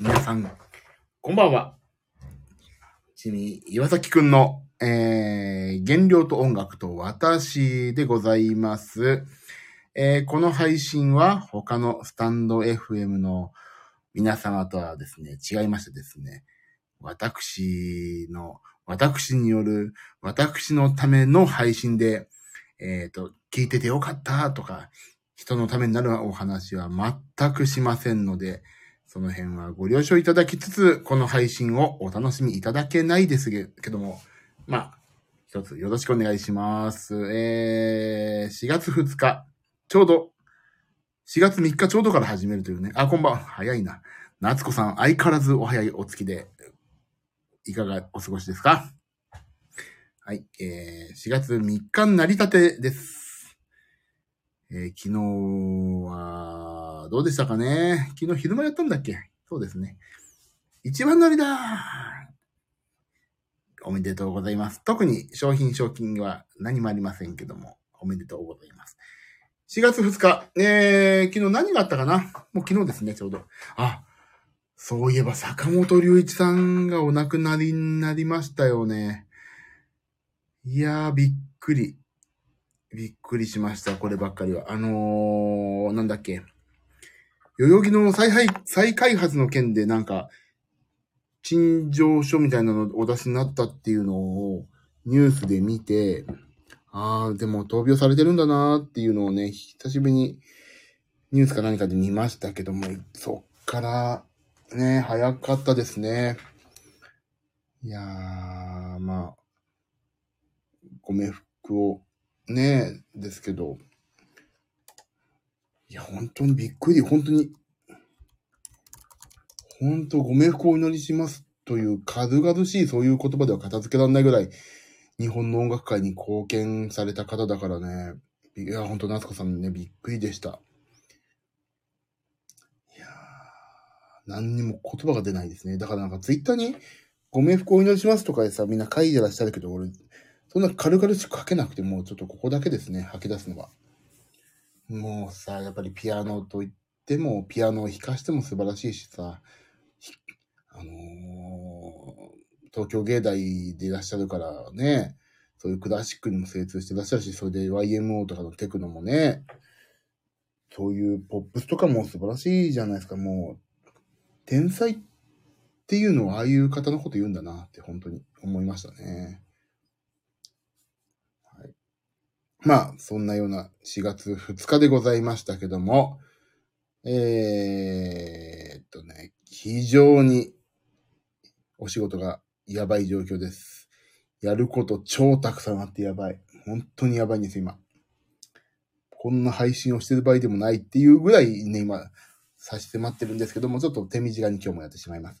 皆さん、こんばんは。ちみ、岩崎くんの、えー、原料と音楽と私でございます。えー、この配信は他のスタンド FM の皆様とはですね、違いましてですね、私の、私による、私のための配信で、えっ、と、聞いててよかったとか、人のためになるお話は全くしませんので、その辺はご了承いただきつつ、この配信をお楽しみいただけないですけども、まあ、一つよろしくお願いします。えー、4月2日、ちょうど、4月3日ちょうどから始めるというね。あ、こんばんは。早いな。夏子さん、相変わらずお早いお月で、いかがお過ごしですか？はい。えー、4月3日になりたてです。えー昨日は、どうでしたかね？昨日昼間やったんだっけ？そうですね。一番乗りだおめでとうございます。特に商品賞金は何もありませんけども、おめでとうございます。4月2日、えー、昨日何があったかな？もう昨日ですね、ちょうど。あ、そういえば坂本隆一さんがお亡くなりになりましたよね。いやー、びっくり。びっくりしました、こればっかりは。あのー、なんだっけ？代々木の再配再開発の件でなんか、陳情書みたいなのをお出しになったっていうのをニュースで見て、ああ、でも闘病されてるんだなーっていうのをね、久しぶりにニュースか何かで見ましたけども、そっからね、早かったですね。いやー、まあ、ご冥福をね、ですけど、いや、本当にびっくり、本当に、本当ご冥福をお祈りしますという軽々しいそういう言葉では片付けられないぐらい、日本の音楽界に貢献された方だからね、いや、本当夏子さんね、びっくりでした。いや、何にも言葉が出ないですね。だからなんかツイッターにご冥福をお祈りしますとかでさ、みんな書いてらっしゃるけど、俺、そんな軽々しく書けなくて、もうちょっとここだけですね、吐き出すのは。もうさ、やっぱりピアノと言っても、ピアノを弾かしても素晴らしいしさ、あのー東京芸大でいらっしゃるからね、そういうクラシックにも精通してらっしゃるし、それで YMO とかのテクノもね、そういうポップスとかも素晴らしいじゃないですか、もう、天才っていうのはああいう方のこと言うんだなって本当に思いましたね。はい。まあ、そんなような4月2日でございましたけども、えーっとね、非常にお仕事がやばい状況です。やること超たくさんあってやばい。本当にやばいんです、今。こんな配信をしてる場合でもないっていうぐらいね、今、差し迫ってるんですけども、ちょっと手短に今日もやってしまいます。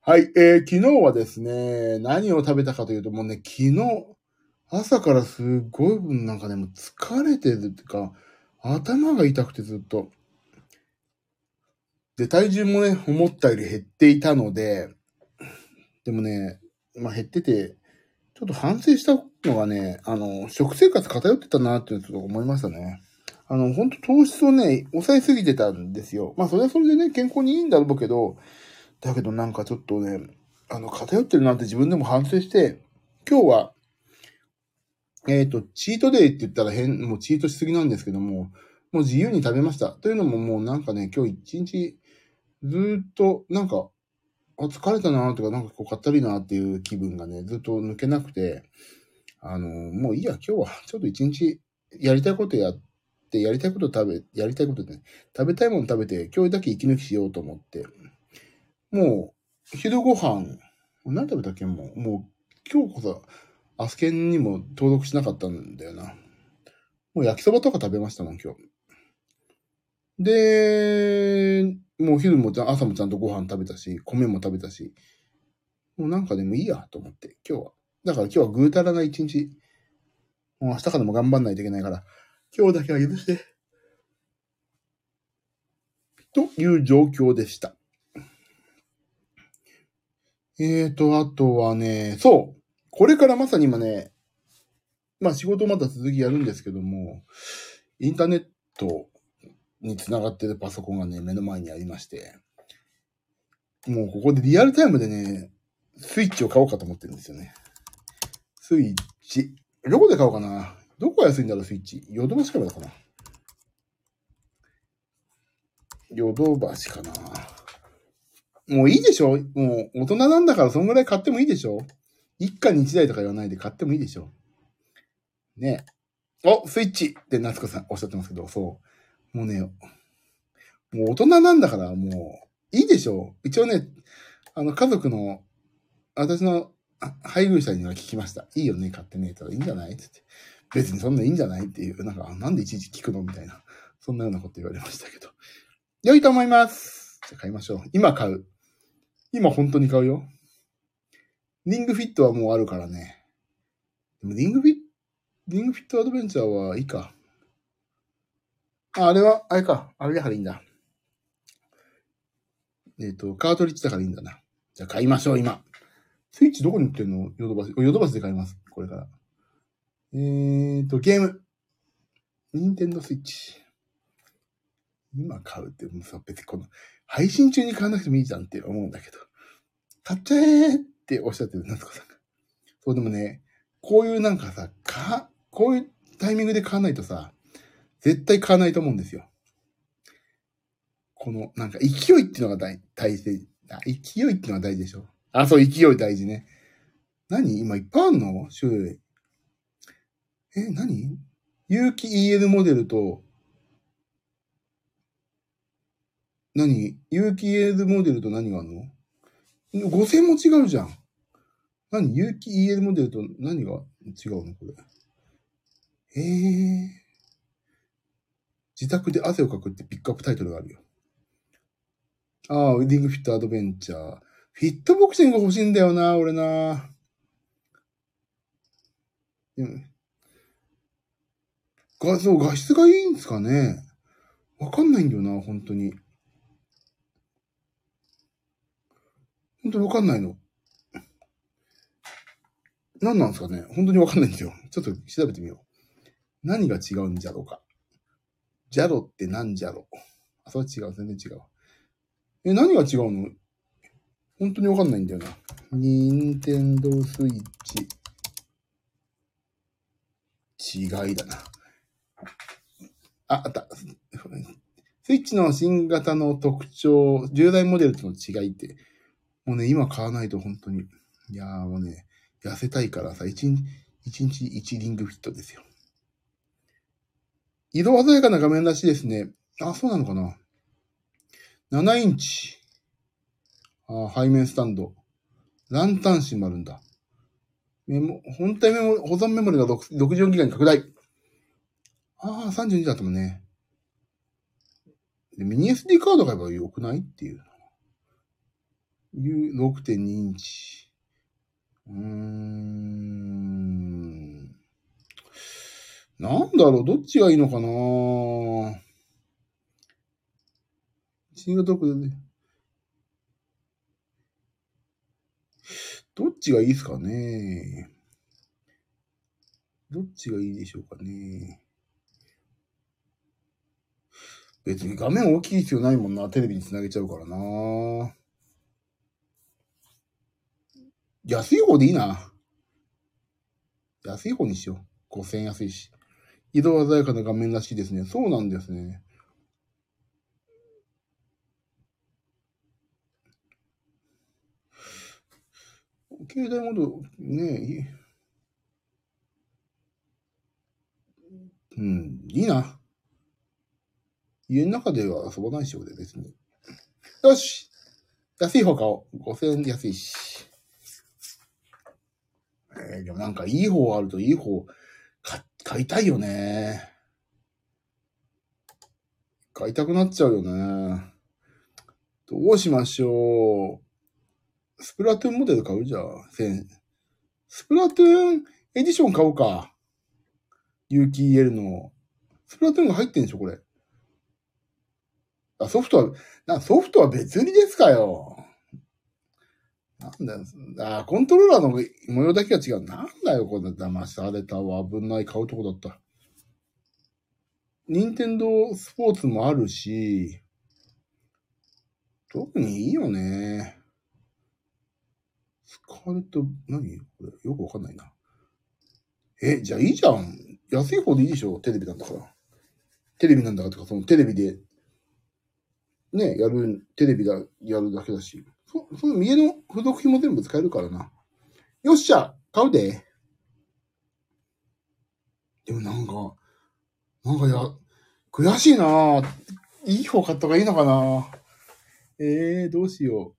はい、えー、昨日はですね、何を食べたかというと、もうね、昨日、朝からすごいなんかね、も疲れてるっていうか、頭が痛くてずっと。で、体重もね、思ったより減っていたので、でもね、まあ減ってて、ちょっと反省したのがね、あの、食生活偏ってたなっていうのちょっと思いましたね。あの、本当糖質をね、抑えすぎてたんですよ。まあそれはそれでね、健康にいいんだろうけど、だけどなんかちょっとね、あの、偏ってるなって自分でも反省して、今日は、えっ、と、チートデイって言ったら変、もうチートしすぎなんですけども、もう自由に食べました。というのももうなんかね、今日一日、ずっと、なんか、あ、疲れたなとか、なんかこう、かったりなっていう気分がね、ずっと抜けなくて、あの、もういいや、今日はちょっと一日やりたいことやって、やりたいこと食べ、やりたいことでね、食べたいもの食べて、今日だけ息抜きしようと思って、もう、昼ご飯、何食べたっけもう、もう、今日こそ、アスケンにも登録しなかったんだよな。もう焼きそばとか食べましたもん、今日。で、もう昼も、朝もちゃんとご飯食べたし、米も食べたし、もうなんかでもいいやと思って、今日は。だから今日はぐうたらな一日、もう明日からも頑張んないといけないから、今日だけは許して。という状況でした。えーと、あとはね、そう。これからまさに今ね、まあ仕事まだ続きやるんですけども、インターネットにつながってるパソコンがね、目の前にありまして、もうここでリアルタイムでね、スイッチを買おうかと思ってるんですよね。スイッチ。どこで買おうかな？どこが安いんだろう、スイッチ。ヨドバシからだかなヨドバシかなもういいでしょ？もう大人なんだからそんぐらい買ってもいいでしょ？一家に一台とか言わないで買ってもいいでしょねお、スイッチって夏子さんおっしゃってますけど、そう。もうね、もう大人なんだからもういいでしょ一応ね、あの家族の、私の配偶者には聞きました。いいよね、買ってね。たらいいんじゃない？ってって。別にそんないいんじゃないっていう、なんか、なんでいちいち聞くの？みたいな。そんなようなこと言われましたけど。良いと思います。じゃ買いましょう。今買う。今本当に買うよ。リングフィットはもうあるからね。でもリングフィット、リングフィットアドベンチャーはいいか。あ、あれは、あれか。あれだからいいんだ。えっ、ー、と、カートリッジだからいいんだな。じゃあ買いましょう、今。スイッチどこに売ってんの？ヨドバシ。ヨドバシで買います。これから。えーと、ゲーム。ニンテンドスイッチ。今買うって、もうさ、別にこの、配信中に買わなくてもいいじゃんって思うんだけど。買っちゃえーっておっしゃってる、夏子さんが。そう、でもね、こういうなんかさ、か、こういうタイミングで買わないとさ、絶対買わないと思うんですよ。この、なんか勢いっていうのが大、大事、勢いっていうのが大事でしょ。あ、そう、勢い大事ね。何？今いっぱいあんの？種類。え、何？有機 EL モデルと、何？有機 EL モデルと何があるの？?5000 も違うじゃん。何？有機 EL モデルと何が違うの？これ。ええー。自宅で汗をかくってピックアップタイトルがあるよ。ああ、ウェディングフィットアドベンチャー。フィットボクシング欲しいんだよな、俺な。うん。画像、画質がいいんですかね？わかんないんだよな、本当に。本当にわかんないの。何なんですかね本当にわかんないんですよ。ちょっと調べてみよう。何が違うんじゃろうか。ジャロって何じゃろうあ、それは違う。全然違う。え、何が違うの？本当にわかんないんだよな。ニンテンドースイッチ。違いだな。あ、あった。スイッチの新型の特徴、従来モデルとの違いって、もうね、今買わないと本当に。いやーもうね、痩せたいからさ、一日、一日一リングフィットですよ。色鮮やかな画面らしいですね。あ、そうなのかな。7インチ。あ背面スタンド。ランタン紙もあるんだ。メモ、本体メモ、保存メモリが64ギガに拡大。ああ、32だったもんね。で、ミニ SD カード買えばよくないっていう。6.2インチ。うーん。なんだろう、どっちがいいのかな新型クでね。どっちがいいですかねどっちがいいでしょうかね別に画面大きい必要ないもんな。テレビにつなげちゃうからな。安い方でいいな。安い方にしよう。5000円安いし。色鮮やかな画面らしいですね。そうなんですね。携帯モード、ねえうん、いいな。家の中では遊ばないし、俺別に。よし安い方買おう。5000円安いし。えー、でもなんかいい方あるといい方買買いたいよね。買いたくなっちゃうよね。どうしましょう。スプラトゥーンモデル買うじゃん。スプラトゥーンエディション買おうか。有機 EL の。スプラトゥーンが入ってんでしょ、これ。あ、ソフトは、な、ソフトは別売りですかよ。なんだよ。あ、コントローラーの模様だけが違う。なんだよ、これ。騙されたわ。危ない。買うとこだった。ニンテンドースポーツもあるし、特にいいよね。スカーレット、何？これ、よくわかんないな。え、じゃあいいじゃん。安い方でいいでしょテレビなんだから。テレビなんだからとか、そのテレビで、ね、やる、テレビだ、やるだけだし。そ、その家の付属費も全部使えるからな。よっしゃ買うで。でもなんか、なんかや、悔しいないい方買った方がいいのかなええー、どうしよう。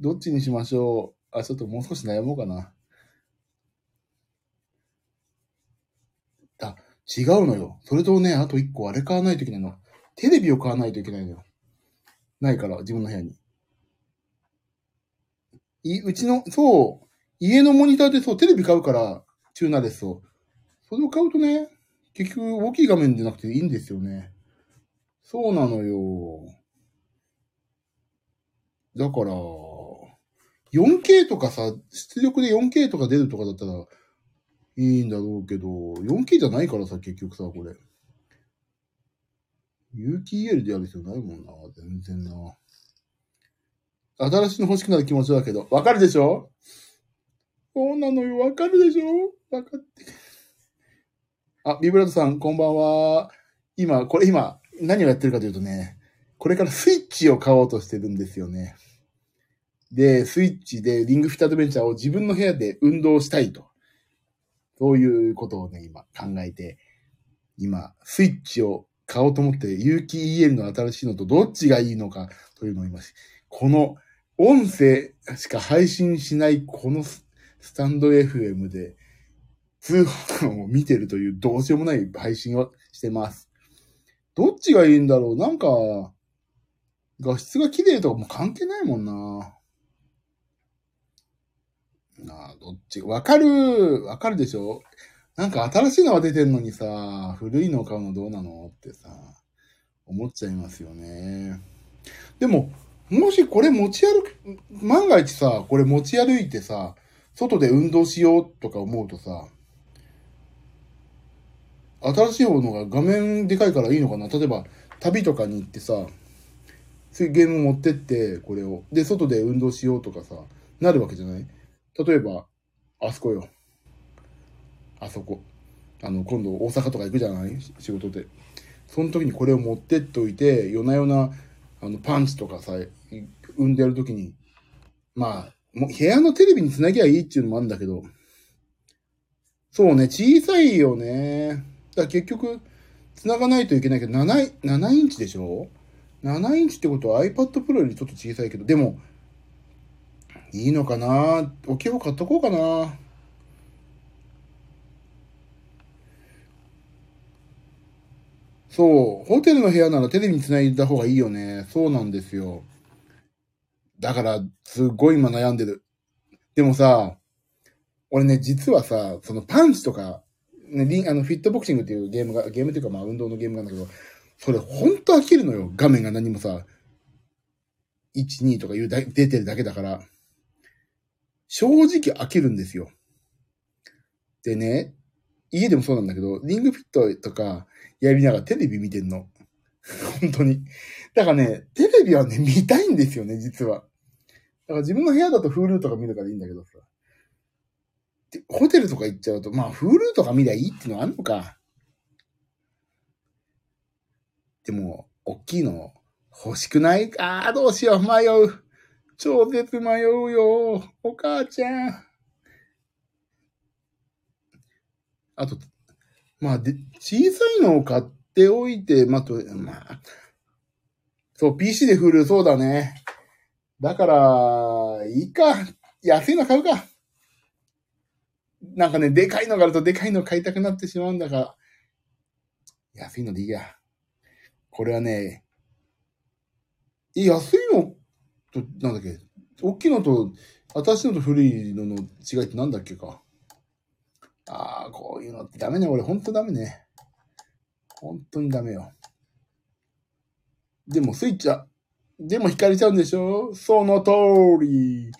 どっちにしましょう。あ、ちょっともう少し悩もうかな。あ、違うのよ。それとね、あと一個あれ買わないといけないの。テレビを買わないといけないのよ。ないから、自分の部屋に。い、うちの、そう、家のモニターでそう、テレビ買うから、チューナーですと。それを買うとね、結局大きい画面じゃなくていいんですよね。そうなのよ。だから、4K とかさ、出力で 4K とか出るとかだったらいいんだろうけど、4K じゃないからさ、結局さ、これ。有機 EL でやる必要ないもんな、全然な。新しいの欲しくなる気持ちだけど、わかるでしょ？そうなのよ、わかるでしょ？わかって。あ、ビブラートさん、こんばんは。今、これ今、何をやってるかというとね、これからスイッチを買おうとしてるんですよね。で、スイッチでリングフィットアドベンチャーを自分の部屋で運動したいと。そういうことをね、今考えて、今、スイッチを買おうと思って、有機 EL の新しいのとどっちがいいのかというのを今、この音声しか配信しないこのスタンド FM で通販を見てるというどうしようもない配信をしてます。どっちがいいんだろう？なんか、画質が綺麗とかも関係ないもんな。なあ、どっち、わかる、わかるでしょ？なんか新しいのが出てんのにさ、古いの買うのどうなの？ってさ、思っちゃいますよね。でも、もしこれ持ち歩く、万が一さ、これ持ち歩いてさ、外で運動しようとか思うとさ、新しい方のが画面でかいからいいのかな例えば、旅とかに行ってさ、そういうゲーム持ってって、これを。で、外で運動しようとかさ、なるわけじゃない？例えば、あそこよ。あそこ。あの、今度大阪とか行くじゃない？仕事で。その時にこれを持ってっといて、夜な夜な、あの、パンチとかさ、産んでやる時に、まあ、もう部屋のテレビにつなぎゃいいっていうのもあるんだけど、そうね、小さいよね。だから結局、繋がないといけないけど、7、7インチでしょ ?7 インチってことは iPad Pro よりちょっと小さいけど、でも、いいのかな？大きい方買っとこうかなそう、ホテルの部屋ならテレビに繋いだ方がいいよね。そうなんですよ。だから、すごい今悩んでる。でもさ、俺ね、実はさ、そのパンチとか、ね、リン、あの、フィットボクシングっていうゲームが、ゲームっていうかまあ運動のゲームなんだけど、それほんと飽きるのよ。画面が何もさ、1、2とかいうだ出てるだけだから。正直飽きるんですよ。でね、家でもそうなんだけど、リングフィットとかやりながらテレビ見てんの。本当に。だからね、テレビはね、見たいんですよね、実は。だから自分の部屋だと Hulu とか見るからいいんだけどさ。で、ホテルとか行っちゃうと、まあ、Hulu とか見りゃいいっていうのはあんのか。でも、大きいの欲しくない？ああ、どうしよう、迷う。超絶迷うよ。お母ちゃん。あと、まあ、で、小さいのを買っておいて、まあ、と、まあ、そう、PC で振る、そうだね。だから、いいか。安いの買うか。なんかね、でかいのがあるとでかいの買いたくなってしまうんだから、安いのでいいや。これはね、え安いのと、なんだっけ、大きいのと、私のと古いのの違いってなんだっけか。ああ、こういうのってダメね。俺ほんとダメね。本当にダメよ。でもスイッチは、でも光れちゃうんでしょ？その通り。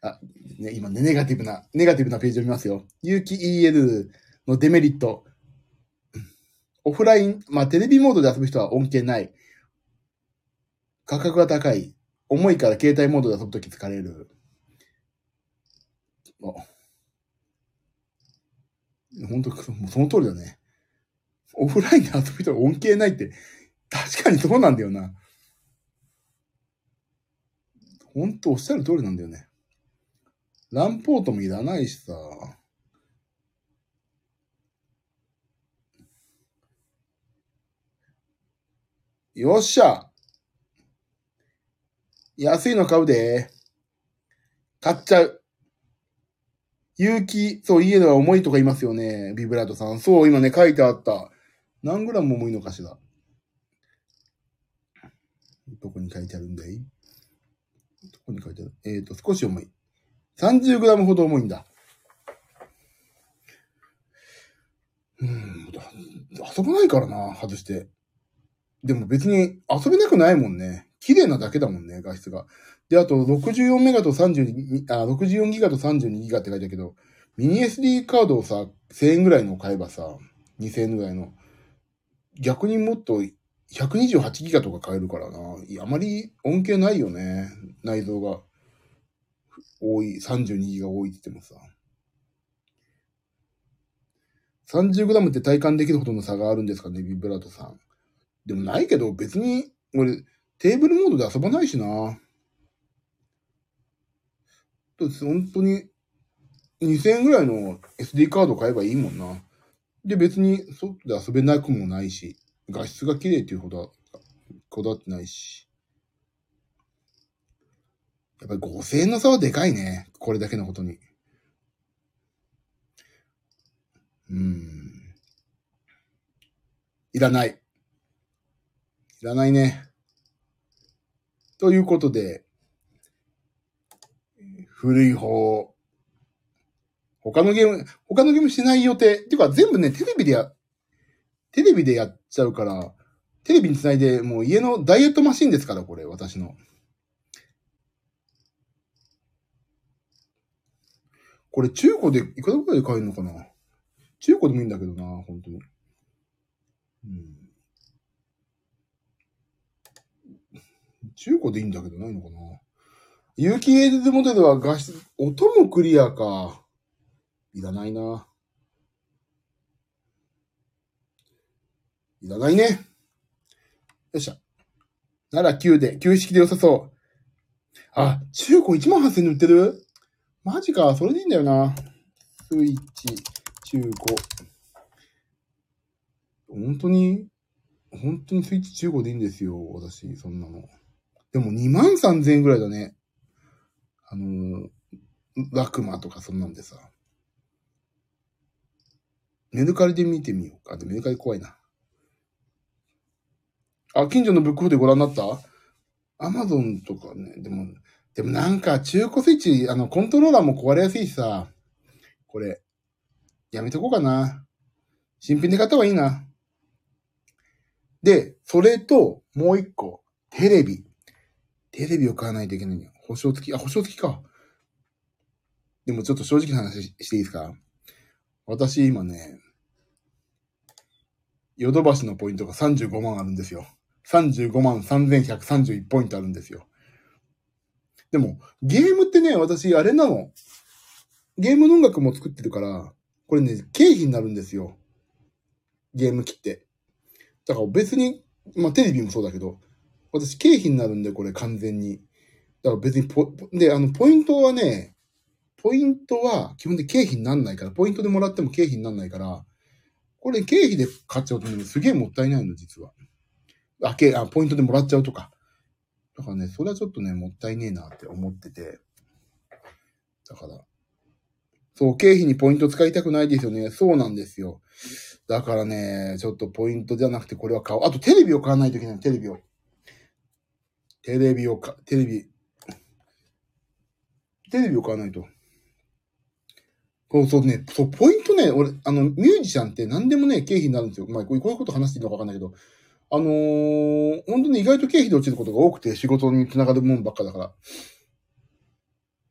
あ、ね、今ね、ネガティブな、ネガティブなページを見ますよ。有機 EL のデメリット。オフライン、まあ、テレビモードで遊ぶ人は恩恵ない。価格が高い。重いから携帯モードで遊ぶとき疲れる。本当その通りだね。オフラインで遊ぶ人は恩恵ないって、確かにそうなんだよな。本当おっしゃる通りなんだよね。ランポートもいらないしさ。よっしゃ安いの買うで。買っちゃう。勇気、そう、家では重いとか言いますよね。ビブラートさん。そう、今ね、書いてあった。何グラム重いのかしら。どこに書いてあるんだい？どこに書いてある？えっ、ー、と、少し重い。30グラムほど重いんだ。うん、遊ばないからな、外して。でも別に遊べなくないもんね。綺麗なだけだもんね、画質が。で、あと64メガと32、あ、64ギガと32ギガって書いてあるけど、ミニ SD カードをさ、1000円ぐらいの買えばさ、2000円ぐらいの、逆にもっと128ギガとか買えるからな。あまり恩恵ないよね。内臓が多い、32ギガ多いって言ってもさ。30g って体感できるほどの差があるんですかね、ビブラートさん。でもないけど、別に、俺、テーブルモードで遊ばないしな。本当に、2000円ぐらいの SD カード買えばいいもんな。で、別に外で遊べなくもないし、画質が綺麗っていうほどこだわってないし。やっぱり5000円の差はでかいね。これだけのことに。うん。いらない。いらないね。ということで、古い方、他のゲーム、他のゲームしない予定。っていうか全部ね、テレビでや、テレビでやっちゃうから、テレビにつないで、もう家のダイエットマシンですから、これ、私の。これ中古でいくらぐらいで買えるのかな？中古でもいいんだけどな、本当に。うん。中古でいいんだけどないのかな有機エイズモデルは画質、音もクリアか。いらないな。いらないね。よっしゃ。なら9で、旧式で良さそう。あ、中古1万8000円で売ってる？マジか、それでいいんだよな。スイッチ、中古。本当に、本当にスイッチ中古でいいんですよ、私、そんなの。でも2万3000円ぐらいだね。あの、ラクマとかそんなんでさ。メルカリで見てみようか。メルカリ怖いな。あ、近所のブックオフでご覧になった？アマゾンとかね。でも、でもなんか中古スイッチ、あの、コントローラーも壊れやすいしさ。これ、やめとこうかな。新品で買った方がいいな。で、それと、もう一個、テレビ。テレビを買わないといけないんよ。保証付き、あ、保証付きか。でもちょっと正直な話していいですか？私今ね、ヨドバシのポイントが35万あるんですよ。35万3131ポイントあるんですよ。でも、ゲームってね、私、あれなの。ゲームの音楽も作ってるから、これね、経費になるんですよ。ゲーム機って。だから別に、まあテレビもそうだけど、私経費になるんで、これ完全に。だから別にポ、で、あの、ポイントはね、ポイントは基本的経費になんないから、ポイントでもらっても経費になんないから、これ経費で買っちゃうとねすげえもったいないの、実は。あ、けあ、ポイントでもらっちゃうとか。だからね、それはちょっとね、もったいねえなって思ってて。だから、そう、経費にポイント使いたくないですよね。そうなんですよ。だからね、ちょっとポイントじゃなくてこれは買おう。あとテレビを買わないといけない、テレビを。テレビをか、テレビ、テレビを買わないと。そうそうね、そう、ポイントね、俺、あの、ミュージシャンって何でもね、経費になるんですよ。まあ、こういうこと話していいのかわかんないけど、あのー、本当に意外と経費で落ちることが多くて、仕事につながるもんばっかだから。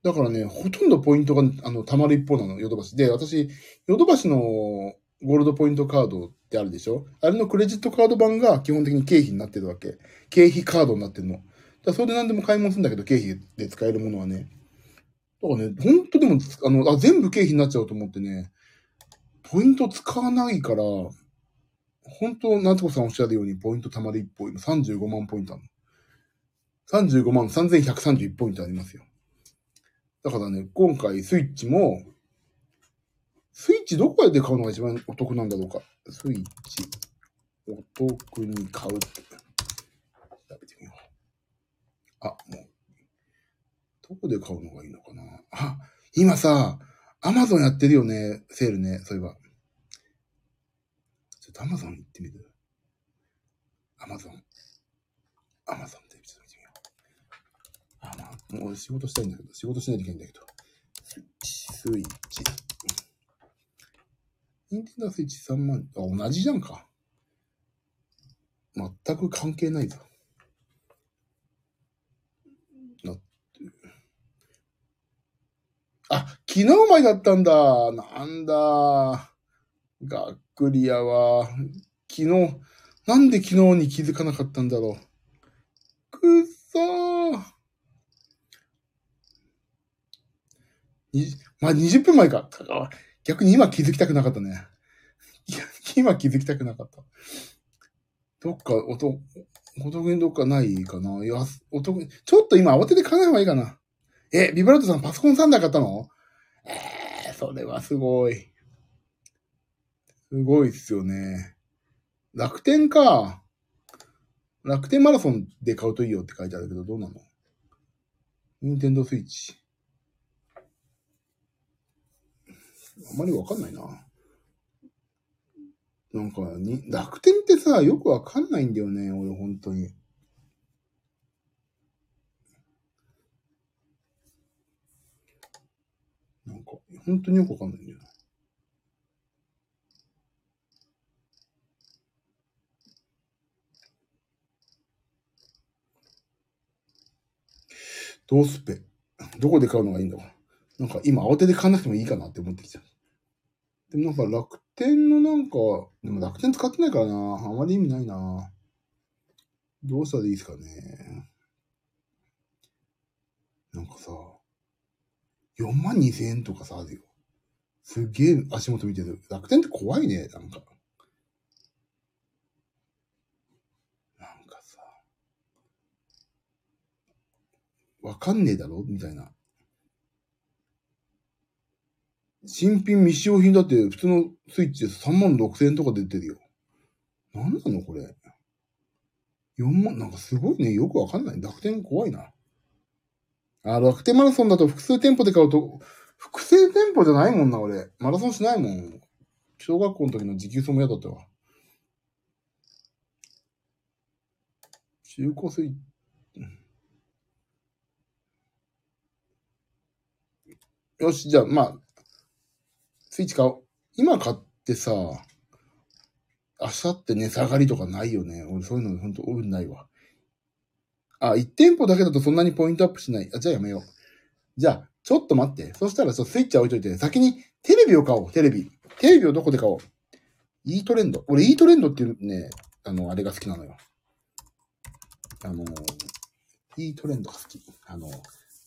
だからね、ほとんどポイントが、あの、溜まる一方なの、ヨドバシ。で、私、ヨドバシのゴールドポイントカードってあるでしょ？あれのクレジットカード版が基本的に経費になってるわけ。経費カードになってるの。だそれで何でも買い物するんだけど、経費で使えるものはね。だからね、ほんとでも、あの、あ、全部経費になっちゃうと思ってね、ポイント使わないから、本当なんとかさんおっしゃるように、ポイント貯まる一歩、今35万ポイントあるの。35万3131ポイントありますよ。だからね、今回スイッチも、スイッチどこで買うのが一番お得なんだろうか。スイッチ、お得に買うって。あ、もう、どこで買うのがいいのかな？あ、今さ、アマゾンやってるよね、セールね、そういえば。ちょっとアマゾン行ってみる？アマゾン。アマゾンでちょっと見てみよう。あ、まあ、もう仕事したいんだけど、仕事しないといけないんだけど。スイッチ、スイッチ。ニンテンドースイッチ3万、あ、同じじゃんか。全く関係ないぞ。なってる。あ、昨日までだったんだ。なんだ。がっくりやわ。昨日、なんで昨日に気づかなかったんだろう。くっそー。にまあ、20分前か。逆に今気づきたくなかったね。今気づきたくなかった。どっか、おと、お得にどっかないかないや、お得に、ちょっと今慌てて考えればいいかな。え、ビブラートさんパソコン3台買ったの？えー、それはすごい。すごいっすよね。楽天か。楽天マラソンで買うといいよって書いてあるけど、どうなの？ニンテンドスイッチ。あまりわかんないな。なんかに、楽天ってさ、よくわかんないんだよね、俺、本当に。なんか、本当によくわかんないんだよな。どうすっぺどこで買うのがいいんだろうなんか今慌てて買わなくてもいいかなって思ってきちゃう。でもなんか楽天のなんか、でも楽天使ってないからな。あまり意味ないな。どうしたらいいですかね。なんかさ、4万2千円とかさ、あるよ。すげえ足元見てる。楽天って怖いね、なんか。なんかさ、わかんねえだろ？みたいな。新品未使用品だって普通のスイッチで3万6千円とか出てるよ。なんなのこれ？4万、なんかすごいね。よくわかんない。楽天怖いな。あ、楽天マラソンだと複数店舗で買うと、複数店舗じゃないもんな、俺。マラソンしないもん。小学校の時の持久走も嫌だったわ。中古スイッチ。よし、じゃあ、まあ、スイッチ買おう。今買ってさ、明後日値下がりとかないよね。俺そういうのほんと運ないわ。あ、1店舗だけだとそんなにポイントアップしない。あ、じゃあやめよう。じゃあ、ちょっと待って。そしたらスイッチ置いといて、先にテレビを買おう、テレビ。テレビをどこで買おう ?E トレンド。俺 E トレンドっていうね、あの、あれが好きなのよ。あの、E トレンドが好き。あの、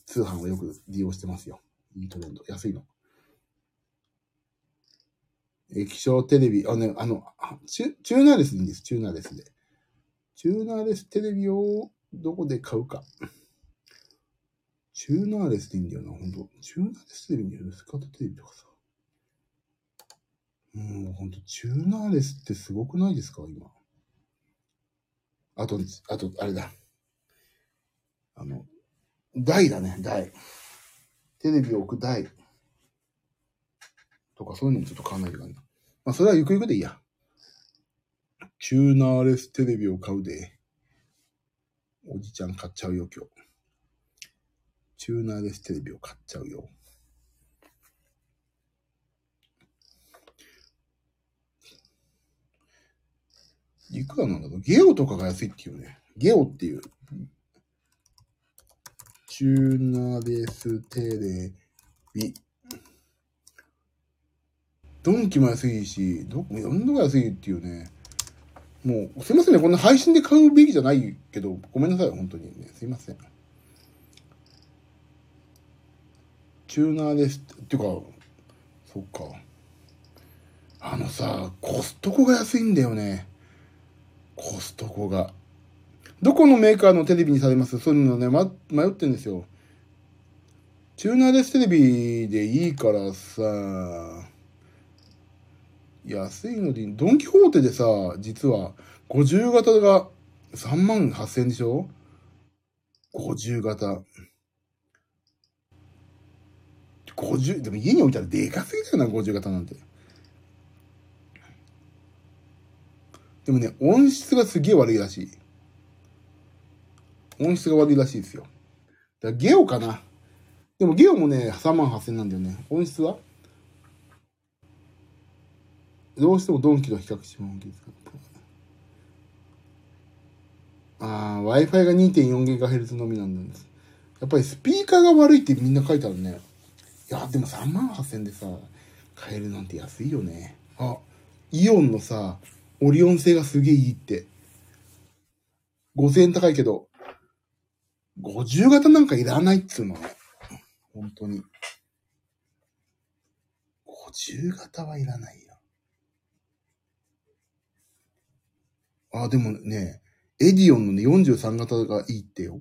通販をよく利用してますよ。E トレンド。安いの。液晶テレビ、あの、あの、チュチューナーレスでいいんです。チューナーレスで。チューナーレステレビをどこで買うか。チューナーレスでいいんだよな、ほんと。チューナーレステレビによるスカートテレビとかさ。もうほんと、チューナーレスってすごくないですか、今。あと、あと、あれだ。あの、台だね、台。テレビを置く台。とかそういうのもちょっと買わないといけない。まあ、それはゆくゆくでいいや。チューナーレステレビを買うで。おじちゃん買っちゃうよ、今日。チューナーレステレビを買っちゃうよ。いくらなんだろう？ゲオとかが安いっていうね。ゲオっていう。チューナーレステレビ。ドンキも安いし、どこ、いろんなのが安いっていうね。もう、すいませんね。こんな配信で買うべきじゃないけど、ごめんなさい。本当にね。すいません。チューナーです。っていうか、そっか。あのさ、コストコが安いんだよね。コストコが。どこのメーカーのテレビにされます？そういうのね、ま、迷ってんですよ。チューナーレステレビでいいからさ、安いので、ドンキホーテでさ、実は50型が3万8000でしょ ?50 型。50、でも家に置いたらでかすぎだよな、50型なんて。でもね、音質がすげえ悪いらしい。音質が悪いらしいですよ。だゲオかな。でもゲオもね、3万8000なんだよね。音質は？どうしてもドンキと比較しても OK ですかああ、Wi-Fi が 2.4GHz のみなんです。やっぱりスピーカーが悪いってみんな書いてあるね。いや、でも3万8000でさ、買えるなんて安いよね。あ、イオンのさ、オリオン性がすげえいいって。5000円高いけど、50型なんかいらないっつうのね。本当に。50型はいらないよ。あ、でもね、エディオンのね、43型がいいってよ。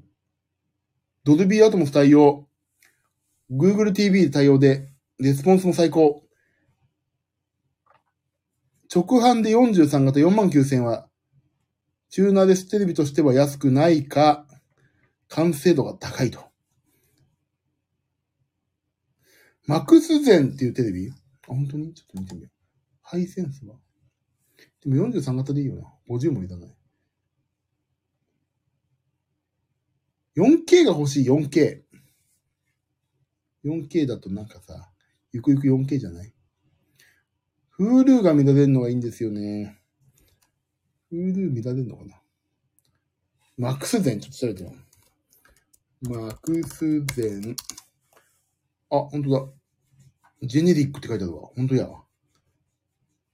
ドルビーアトモス対応。Google TV 対応で、レスポンスも最高。直販で43型4万9000は、チューナーレステレビとしては安くないか、完成度が高いと。マクスゼンっていうテレビ？あ、本当に？ちょっと見てみよう。ハイセンスはでも43型でいいよな。50もいらない。4K が欲しい、4K。4K だとなんかさ、ゆくゆく 4K じゃない ?Hulu が見られるのがいいんですよね。Hulu 見られるのかな？マックスゼン、ちょっと調べてみよ。マックスゼン。あ、ほんとだ。ジェネリックって書いてあるわ。ほんとや。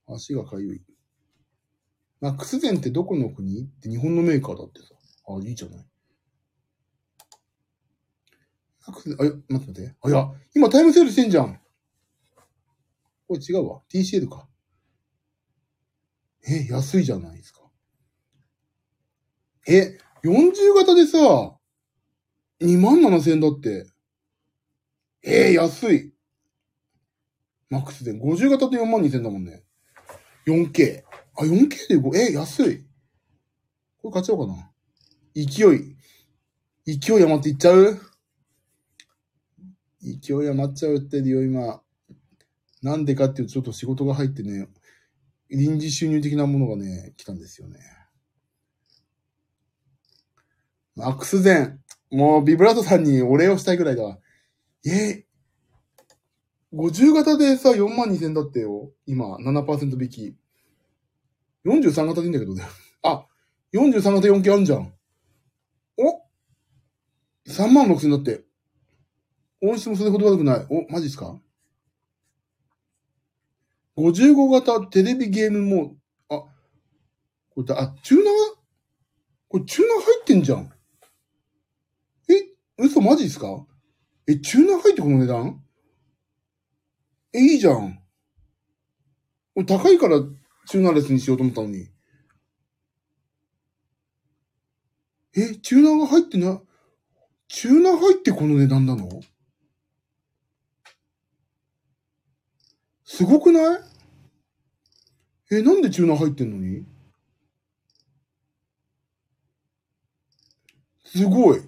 足がかゆい。マックスゼンってどこの国？って日本のメーカーだってさ。あ、いいじゃない。マックス、あ、待って待って。あ、いや、今タイムセールしてんじゃん。これ違うわ。TCL か。え、安いじゃないですか。え、40型でさ、2万7千円だって。えー、安い。マックスで50型で4万2千だもんね。4K。あ、4K で5、え、安い。これ買っちゃおうかな。勢い。勢い余っていっちゃう？勢い余っちゃうってるよ、今。なんでかっていうと、ちょっと仕事が入ってね、臨時収入的なものがね、来たんですよね。マックスゼン。もうビブラートさんにお礼をしたいぐらいだわ。え50型でさ、4万2000だってよ。今、7%引き。43型でいいんだけどね。あ、43型 4K あんじゃん。お ?3 万6000だって。音質もそれほど悪くない。お、マジっすか ?55 型テレビゲームも、あ、これだ、あ、チューナー？これチューナー入ってんじゃん。え嘘マジっすか？え、チューナー入ってこの値段？え、いいじゃん。俺高いからチューナーレスにしようと思ったのに。え、チューナーが入ってな、チューナー入ってこの値段なの？すごくない？え、なんでチューナー入ってんのに？すごい。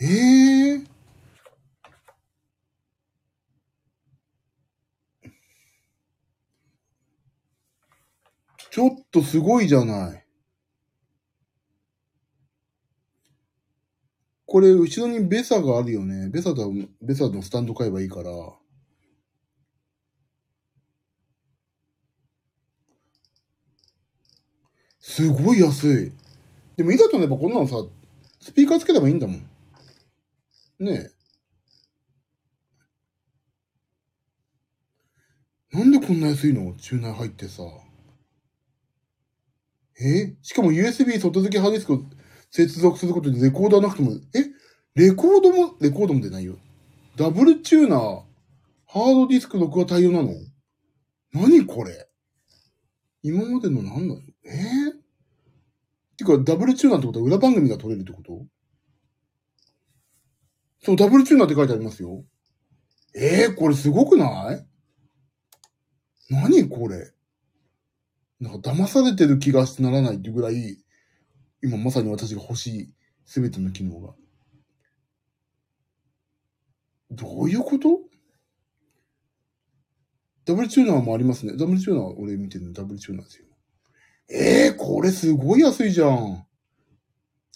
ええー、ちょっとすごいじゃない。これ、後ろにベサがあるよね。ベサだ、ベサのスタンド買えばいいから。すごい安い。でもいざとなればこんなのさ、スピーカーつければいいんだもん。ねえ。なんでこんな安いの？チューナー入ってさ。え？しかも USB 外付けハードディスクを接続することでレコーダーなくても、え？レコードも、レコードも出ないよ。ダブルチューナー、ハードディスク録画対応なの？何これ？今までの何なのえ、てか、ダブルチューナーってことは裏番組が撮れるってこと？そう、ダブルチューナーって書いてありますよ。え？えー、これすごくない？何これ？なんか騙されてる気がしてならないっていうぐらい、今まさに私が欲しいすべての機能が。どういうこと？ダブルチューナーもありますね。ダブルチューナー俺見てるのダブルチューナーですよ。ええー、これすごい安いじゃん。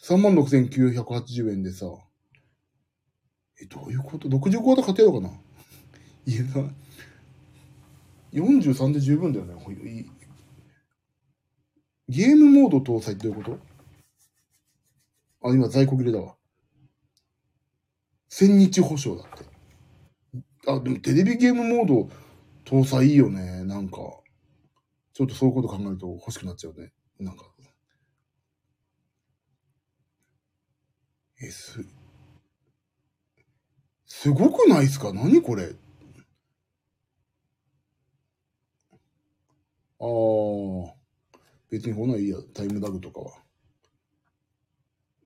36,980円でさ。え、どういうこと ?65 型買ってやろうかな。いや、43で十分だよね。ゲームモード搭載ってどういうこと？あ、今在庫切れだわ。千日保証だって。あ、でもテレビゲームモード搭載いいよね。なんか。ちょっとそういうこと考えると欲しくなっちゃうね。なんか。え、す、すごくないっすか？何これ？ああ。別にほないいや、タイムラグとかは。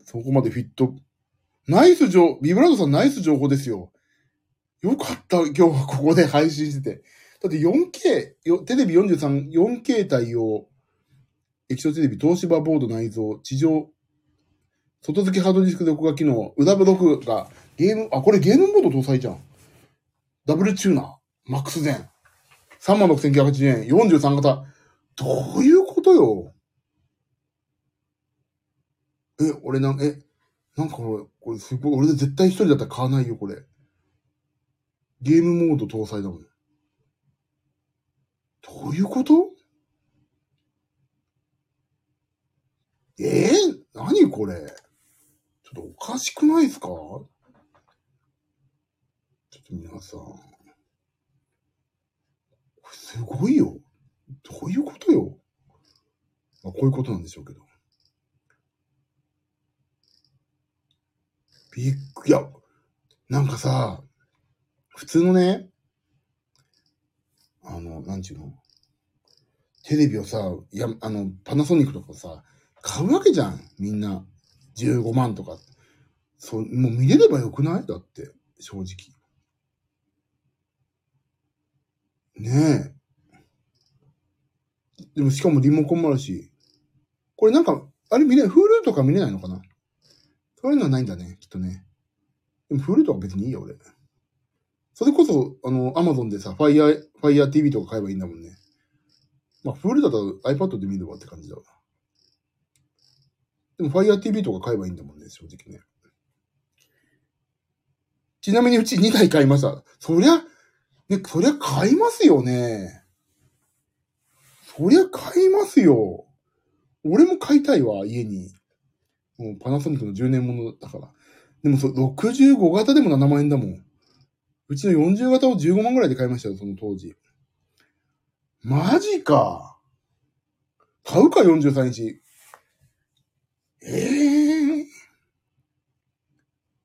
そこまでフィット。ナイス情、ビブラードさんナイス情報ですよ。よかった、今日はここで配信してて。だって 4K、テレビ43、4K 対応、液晶テレビ、東芝ボード内蔵、地上、外付けハードディスク録画機能、裏ブロックが、ゲーム、あ、これゲームモード搭載じゃん。ダブルチューナー、マックスゼン。36,980円、43型。どういうことよえ、俺なん、え、なんかこれ、これすごい、俺絶対一人だったら買わないよ、これ。ゲームモード搭載だもん。どういうこと？え？ー、何これ？ちょっとおかしくないですか？ちょっと皆さん。すごいよ。どういうことよ？まあ、こういうことなんでしょうけど。びっく、いや、なんかさ、普通のね、あの、なんちゅうの？テレビをさ、や、あの、パナソニックとかさ、買うわけじゃん。みんな。15万とか。そう、もう見れればよくない？だって、正直。ねえ。でもしかもリモコンもあるし。これなんか、あれ見れない ?Hulu とか見れないのかな？そういうのはないんだね、きっとね。でも Hulu とか別にいいよ、俺。それこそ、あの、アマゾンでさ、Fire、Fire TV とか買えばいいんだもんね。まあ、フルだと iPad で見るわって感じだわ。でも Fire TV とか買えばいいんだもんね、正直ね。ちなみにうち2台買いました。そりゃ、ね、そりゃ買いますよね。そりゃ買いますよ。俺も買いたいわ、家に。もうパナソニックの10年ものだから。でもそう、65型でも7万円だもん。うちの40型を15万ぐらいで買いましたよ、その当時。マジか。買うか、43インチ。ええー、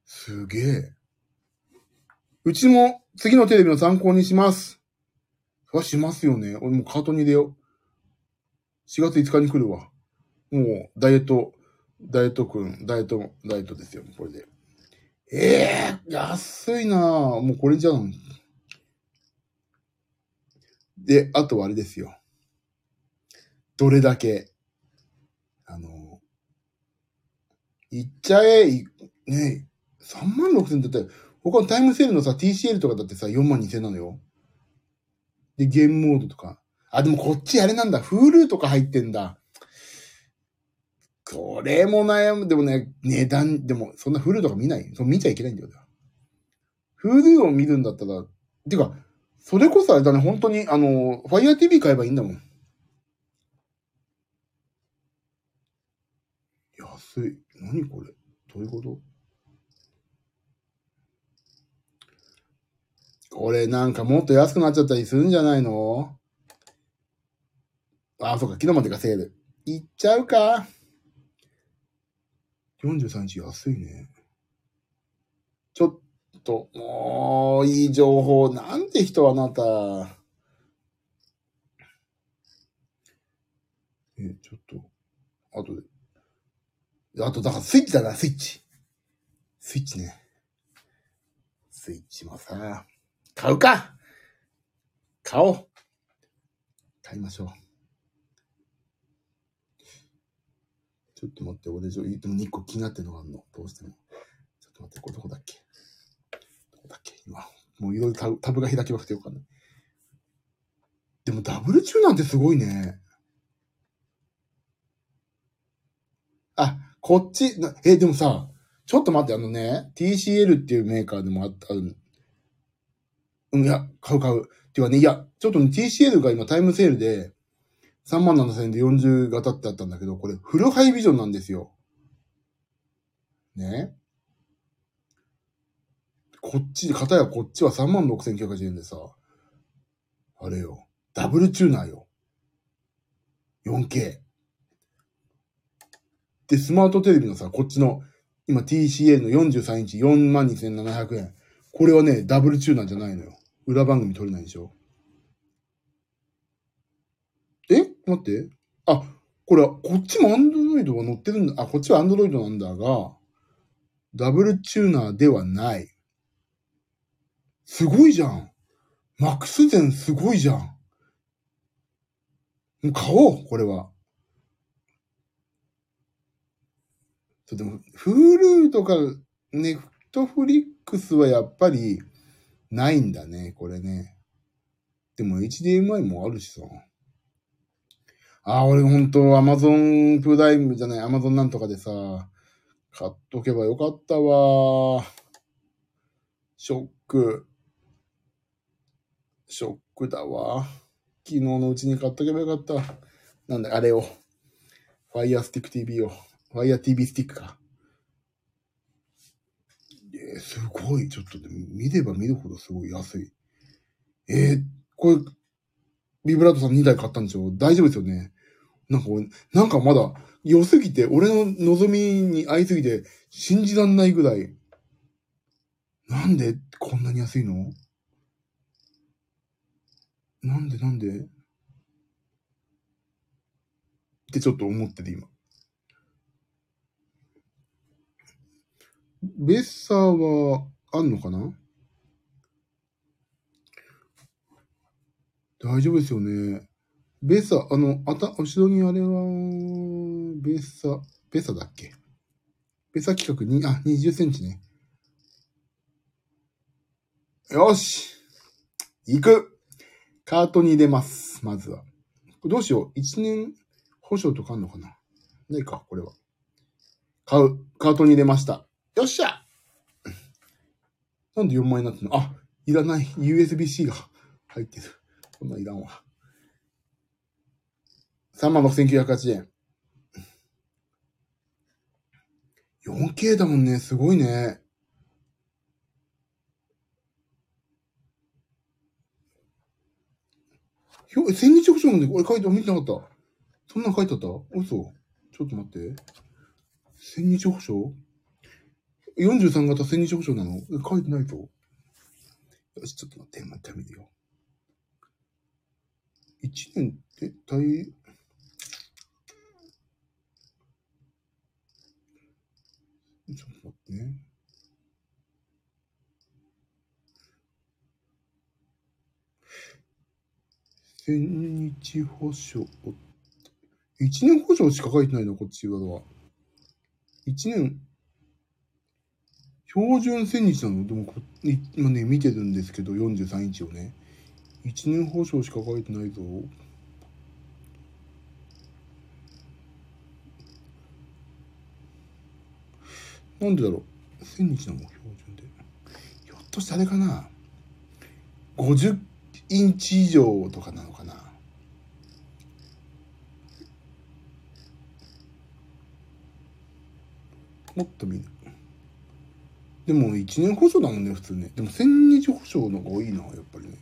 すげえ。うちも次のテレビの参考にします。そしますよね。俺もカートに入れよう。4月5日に来るわ。もう、ダイエット、ダイエットくん、ダイエット、ダイエットですよ、これで。ええー、安いなぁ。もうこれじゃん。で、あとはあれですよ。どれだけ、あの、いっちゃえ、ね3万6千だって、他のタイムセールのさ、TCL とかだってさ、4万2千なのよ。で、ゲームモードとか。あ、でもこっちあれなんだ。Hulu とか入ってんだ。これも悩む。でもね、値段、でも、そんな Hulu とか見ない。そ見ちゃいけないんだよ。Hulu を見るんだったら、てか、それこそあれだね、本当に、あの、Fire TV 買えばいいんだもん。安い。何これ？どういうこと？これなんかもっと安くなっちゃったりするんじゃないの？あ、そうか、昨日までがセール。いっちゃうか。43日安いね。ちょっと、もう、いい情報。なんて人あなた。え、ちょっと、あとで。あと、だからスイッチだな、スイッチ。スイッチね。スイッチもさ、買うか買おう買いましょう。ちょっと待って、俺、ちょ、でも2個気になってるのがあるの。どうしても。ちょっと待って、これどこだっけ？どこだっけ？今。もういろいろタブが開きまくてよかんない。でもダブルチューなんてすごいね。あ、こっち、え、でもさ、ちょっと待って、あのね、TCL っていうメーカーでもあった、うん、いや、買う買う。っていうかね、いや、ちょっとね、TCL が今タイムセールで、3万7000円で40型ってあったんだけど、これフルハイビジョンなんですよ。ね。こっち、片やこっちは3万6980円でさ、あれよ、ダブルチューナーよ。4K。で、スマートテレビのさ、こっちの、今 TCL の43インチ42,700円。これはね、ダブルチューナーじゃないのよ。裏番組撮れないでしょえ待って。あ、これは、こっちもアンドロイドが載ってるんだ。あ、こっちはアンドロイドなんだが、ダブルチューナーではない。すごいじゃん。マックスゼンすごいじゃん。もう買おう、これは。そう、でも、フールーとか、ネットフリックスはやっぱり、ないんだね、これね。でも HDMI もあるしさ。ああ、俺ほんと Amazon プライムじゃない、Amazon なんとかでさ、買っとけばよかったわ。ショック。ショックだわ。昨日のうちに買っとけばよかった。なんだ、あれを。Fire Stick TV を。Fire TV スティックか。えー、すごい。ちょっと見れば見るほどすごい安い。えー、これ、ビブラートさん2台買ったんでしょ？大丈夫ですよねなんか俺、なんかまだ良すぎて、俺の望みに合いすぎて信じらんないぐらい。なんでこんなに安いの？なんでなんで？ってちょっと思ってて今。ベッサーはあんのかな？大丈夫ですよね。ベッサ、あの、あた、後ろにあれは、ベッサ、ベッサだっけ？ベッサ企画に、あ、20センチね。よし行くカートに入れます。まずは。どうしよう。1年保証とかあんのかな？ないか、これは。買う。カートに入れました。よっしゃなんで4万円になってんの？あ、いらない。USB-C が入ってる。こんないらんわ。36,980円。4K だもんね。すごいね。ひょ、千日保証なんで、これ書いて、見てなかった。そんなん書いてあった？嘘。ちょっと待って。千日保証 ?43 型千日保証なの？書いてないと。よし、ちょっと待って、待ってみるよ。1年って大、ちょっと待ってね。千日保証。一年保証しか書いてないの、こっち側は。一年、標準千日なの？でも今ね、見てるんですけど、43日をね。一年保証しか書いてないぞ。なんでだろう？1000日なの標準で。ひょっとしてあれかな ?50 インチ以上とかなのかな？もっと見る。でも1年保証だもんね、普通ね。でも1000日保証の方が多いな、やっぱりね。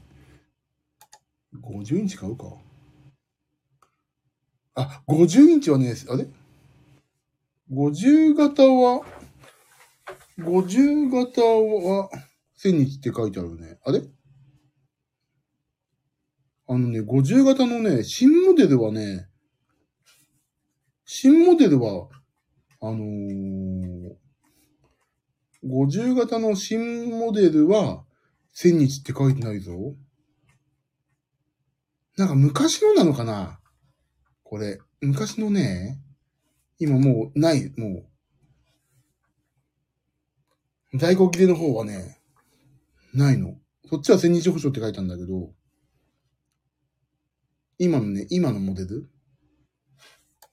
50インチ買うか。あ、50インチはね、あれ ?50 型は、50型は、1000日って書いてあるね。あれ？あのね、50型のね、新モデルはね、新モデルは、あのー、50型の新モデルは、1000日って書いてないぞ。なんか昔のなのかな？これ。昔のね、今もうない、もう。在庫切れの方はね、ないの。そっちは1000日保証って書いたんだけど、今のね、今のモデル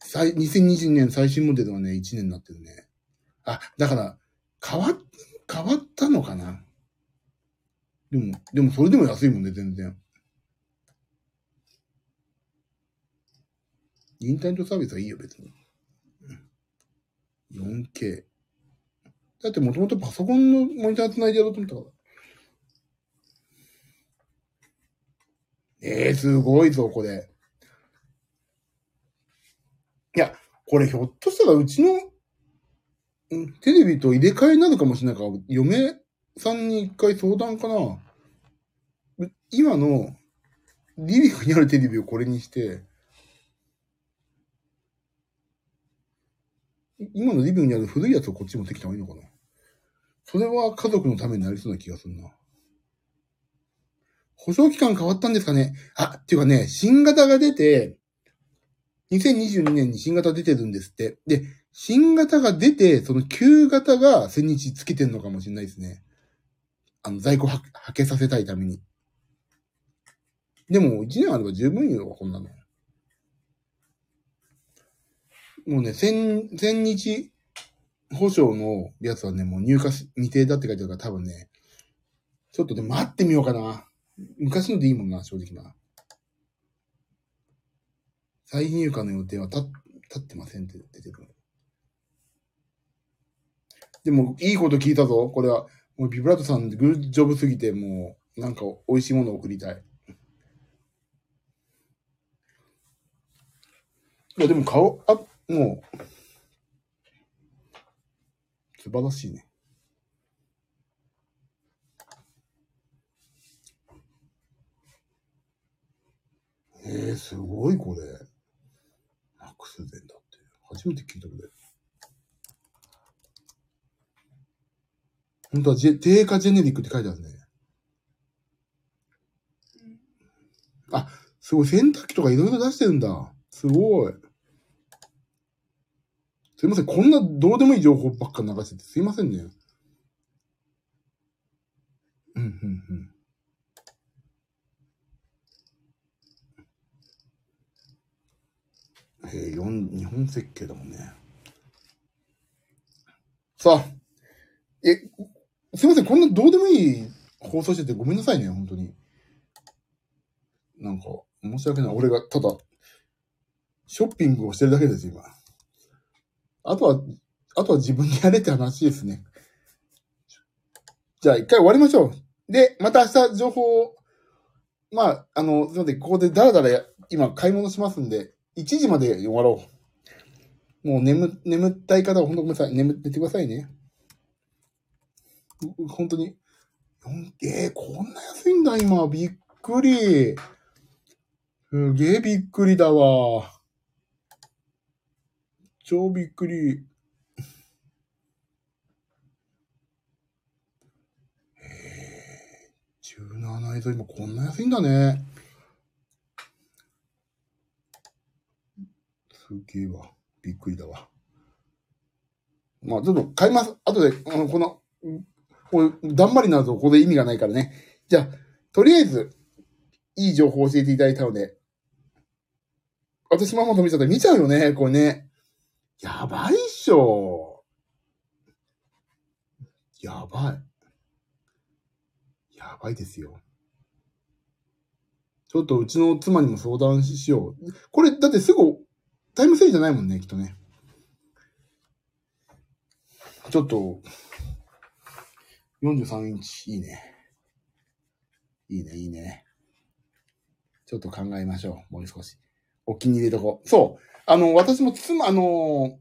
最、2022年最新モデルはね、1年になってるね。あ、だから、変わ、変わったのかなでも、でもそれでも安いもんね、全然。インターネットサービスはいいよ、別に。4K。だってもともとパソコンのモニター繋いでやろうと思ったから。ええー、すごいぞ、これ。いや、これひょっとしたらうちの、テレビと入れ替えになるかもしれないから、嫁さんに一回相談かな。今の、リビングにあるテレビをこれにして、今のリビングにある古いやつをこっち持ってきた方がいいのかなそれは家族のためになりそうな気がするな。保証期間変わったんですかねあ、っていうかね、新型が出て、2022年に新型出てるんですって。で、新型が出て、その旧型が1000日つけてんのかもしれないですね。あの、在庫は、はけさせたいために。でも、1年あれば十分よ、こんなの。もうね、千、千日保証のやつはね、もう入荷未定だって書いてあるから多分ね、ちょっとで待ってみようかな。昔のでいいもんな、正直な。再入荷の予定は立ってませんって出てくる。でも、いいこと聞いたぞ。これは、もうビブラートさんグッジョブすぎて、もう、なんか美味しいものを送りたい。いや、でも顔、あ、もう、素晴らしいね。えー、すごいこれ。マックスデンだって。初めて聞いたこれ。本当はジェ、定価ジェネリックって書いてあるね。あ、すごい。洗濯機とかいろいろ出してるんだ。すごい。すいません。こんなどうでもいい情報ばっか流しててすいませんね。うん、うん、うん。えー、日本設計だもんね。さあ、え、すいません、こんなどうでもいい放送しててごめんなさいね、本当に。なんか、申し訳ない。俺がただ、ショッピングをしてるだけです、今。あとは、あとは自分でやれって話ですね。じゃあ、一回終わりましょう。で、また明日情報をまあ、あの、すいません、ここでだらだら今買い物しますんで、1時まで終わろう。もう眠、眠ったい方は本当ごめんなさい。眠っててくださいね。本当に。えー、こんな安いんだ、今。びっくり。すげえびっくりだわ。超びっくり。えー、17円と今こんな安いんだね。すげえわ。びっくりだわ。まあ、ちょっと買います。後で、あの、この、これ、だんまりなるとここで意味がないからね。じゃあ、とりあえず、いい情報を教えていただいたので、私ママと見ちゃったら見ちゃうよね、これね。やばいっしょ。やばい。やばいですよ。ちょっとうちの妻にも相談しよう。これ、だってすぐタイムセールじゃないもんね、きっとね。ちょっと、43インチ、いいね。いいね、いいね。ちょっと考えましょう。もう少し。お気に入りとこ。そう。あの、私も妻、あの、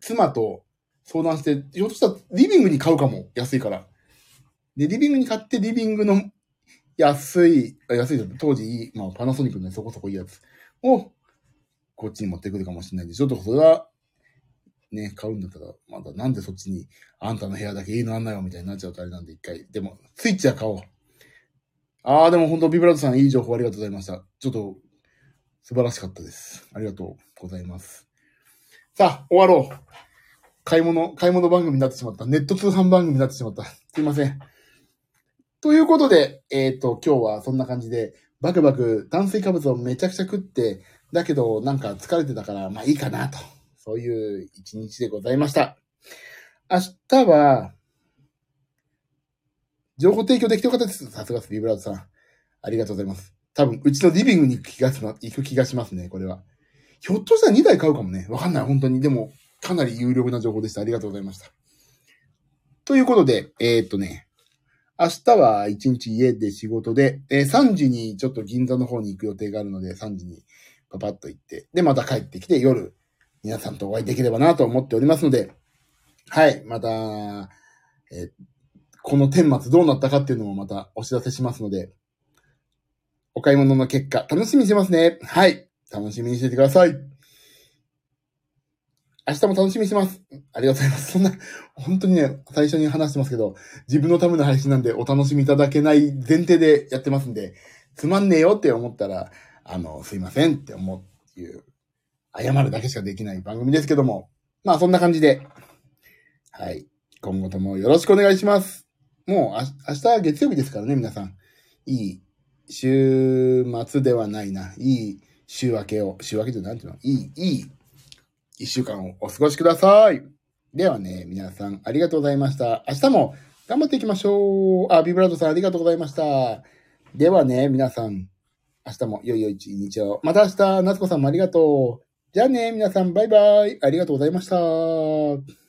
妻と相談して、ひょっとしたらリビングに買うかも。安いから。で、リビングに買って、リビングの安い、安い当時いい、まあパナソニックのねそこそこいいやつを、こっちに持ってくるかもしれないんで、ちょっとそれは、ね、買うんだったら、まだなんでそっちに、あんたの部屋だけいいのあんなよ、みたいになっちゃうとあれなんで、一回。でも、スイッチは買おう。あー、でも本当ビブラートさんいい情報ありがとうございました。ちょっと、素晴らしかったです。ありがとうございます。さあ、終わろう。買い物、買い物番組になってしまった。ネット通販番組になってしまった。すいません。ということで、えっ、と、今日はそんな感じで、バクバク炭水化物をめちゃくちゃ食って、だけどなんか疲れてたから、まあいいかなと。そういう一日でございました。明日は、情報提供できてよかったです。さすがです、ビブラードさん。ありがとうございます。多分、うちのリビングに行く気が行く気がしますね、これは。ひょっとしたら2台買うかもね。わかんない、本当に。でも、かなり有力な情報でした。ありがとうございました。ということで、えーっとね、明日は一日家で仕事で、えー3時にちょっと銀座の方に行く予定があるので、3時にパパッと行って、で、また帰ってきて夜、皆さんとお会いできればなと思っておりますので、はい、また、えーこの顛末どうなったかっていうのもまたお知らせしますので、お買い物の結果、楽しみにしてますね。はい。楽しみにしててください。明日も楽しみにしてます。ありがとうございます。そんな、本当にね、最初に話してますけど、自分のための配信なんでお楽しみいただけない前提でやってますんで、つまんねえよって思ったら、あの、すいませんって思ういう、謝るだけしかできない番組ですけども、まあそんな感じで、はい。今後ともよろしくお願いします。もう明日は月曜日ですからね、皆さん。いい週末ではないな。いい週明けを、週明けってなんていうの？いい、いい一週間をお過ごしください。ではね、皆さんありがとうございました。明日も頑張っていきましょう。あ、ビブラードさんありがとうございました。ではね、皆さん、明日も良い良い一日を。また明日、夏子さんもありがとう。じゃあね、皆さんバイバイ。ありがとうございました。